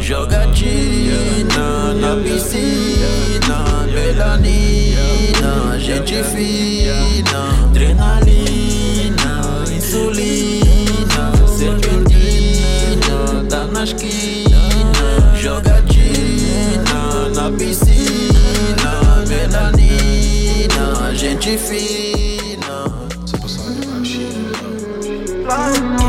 Jogatina na piscina, melanina, gente fina, adrenalina, insulina, serpentina, tá na esquina, jogatina na piscina, melanina, gente fina. fine.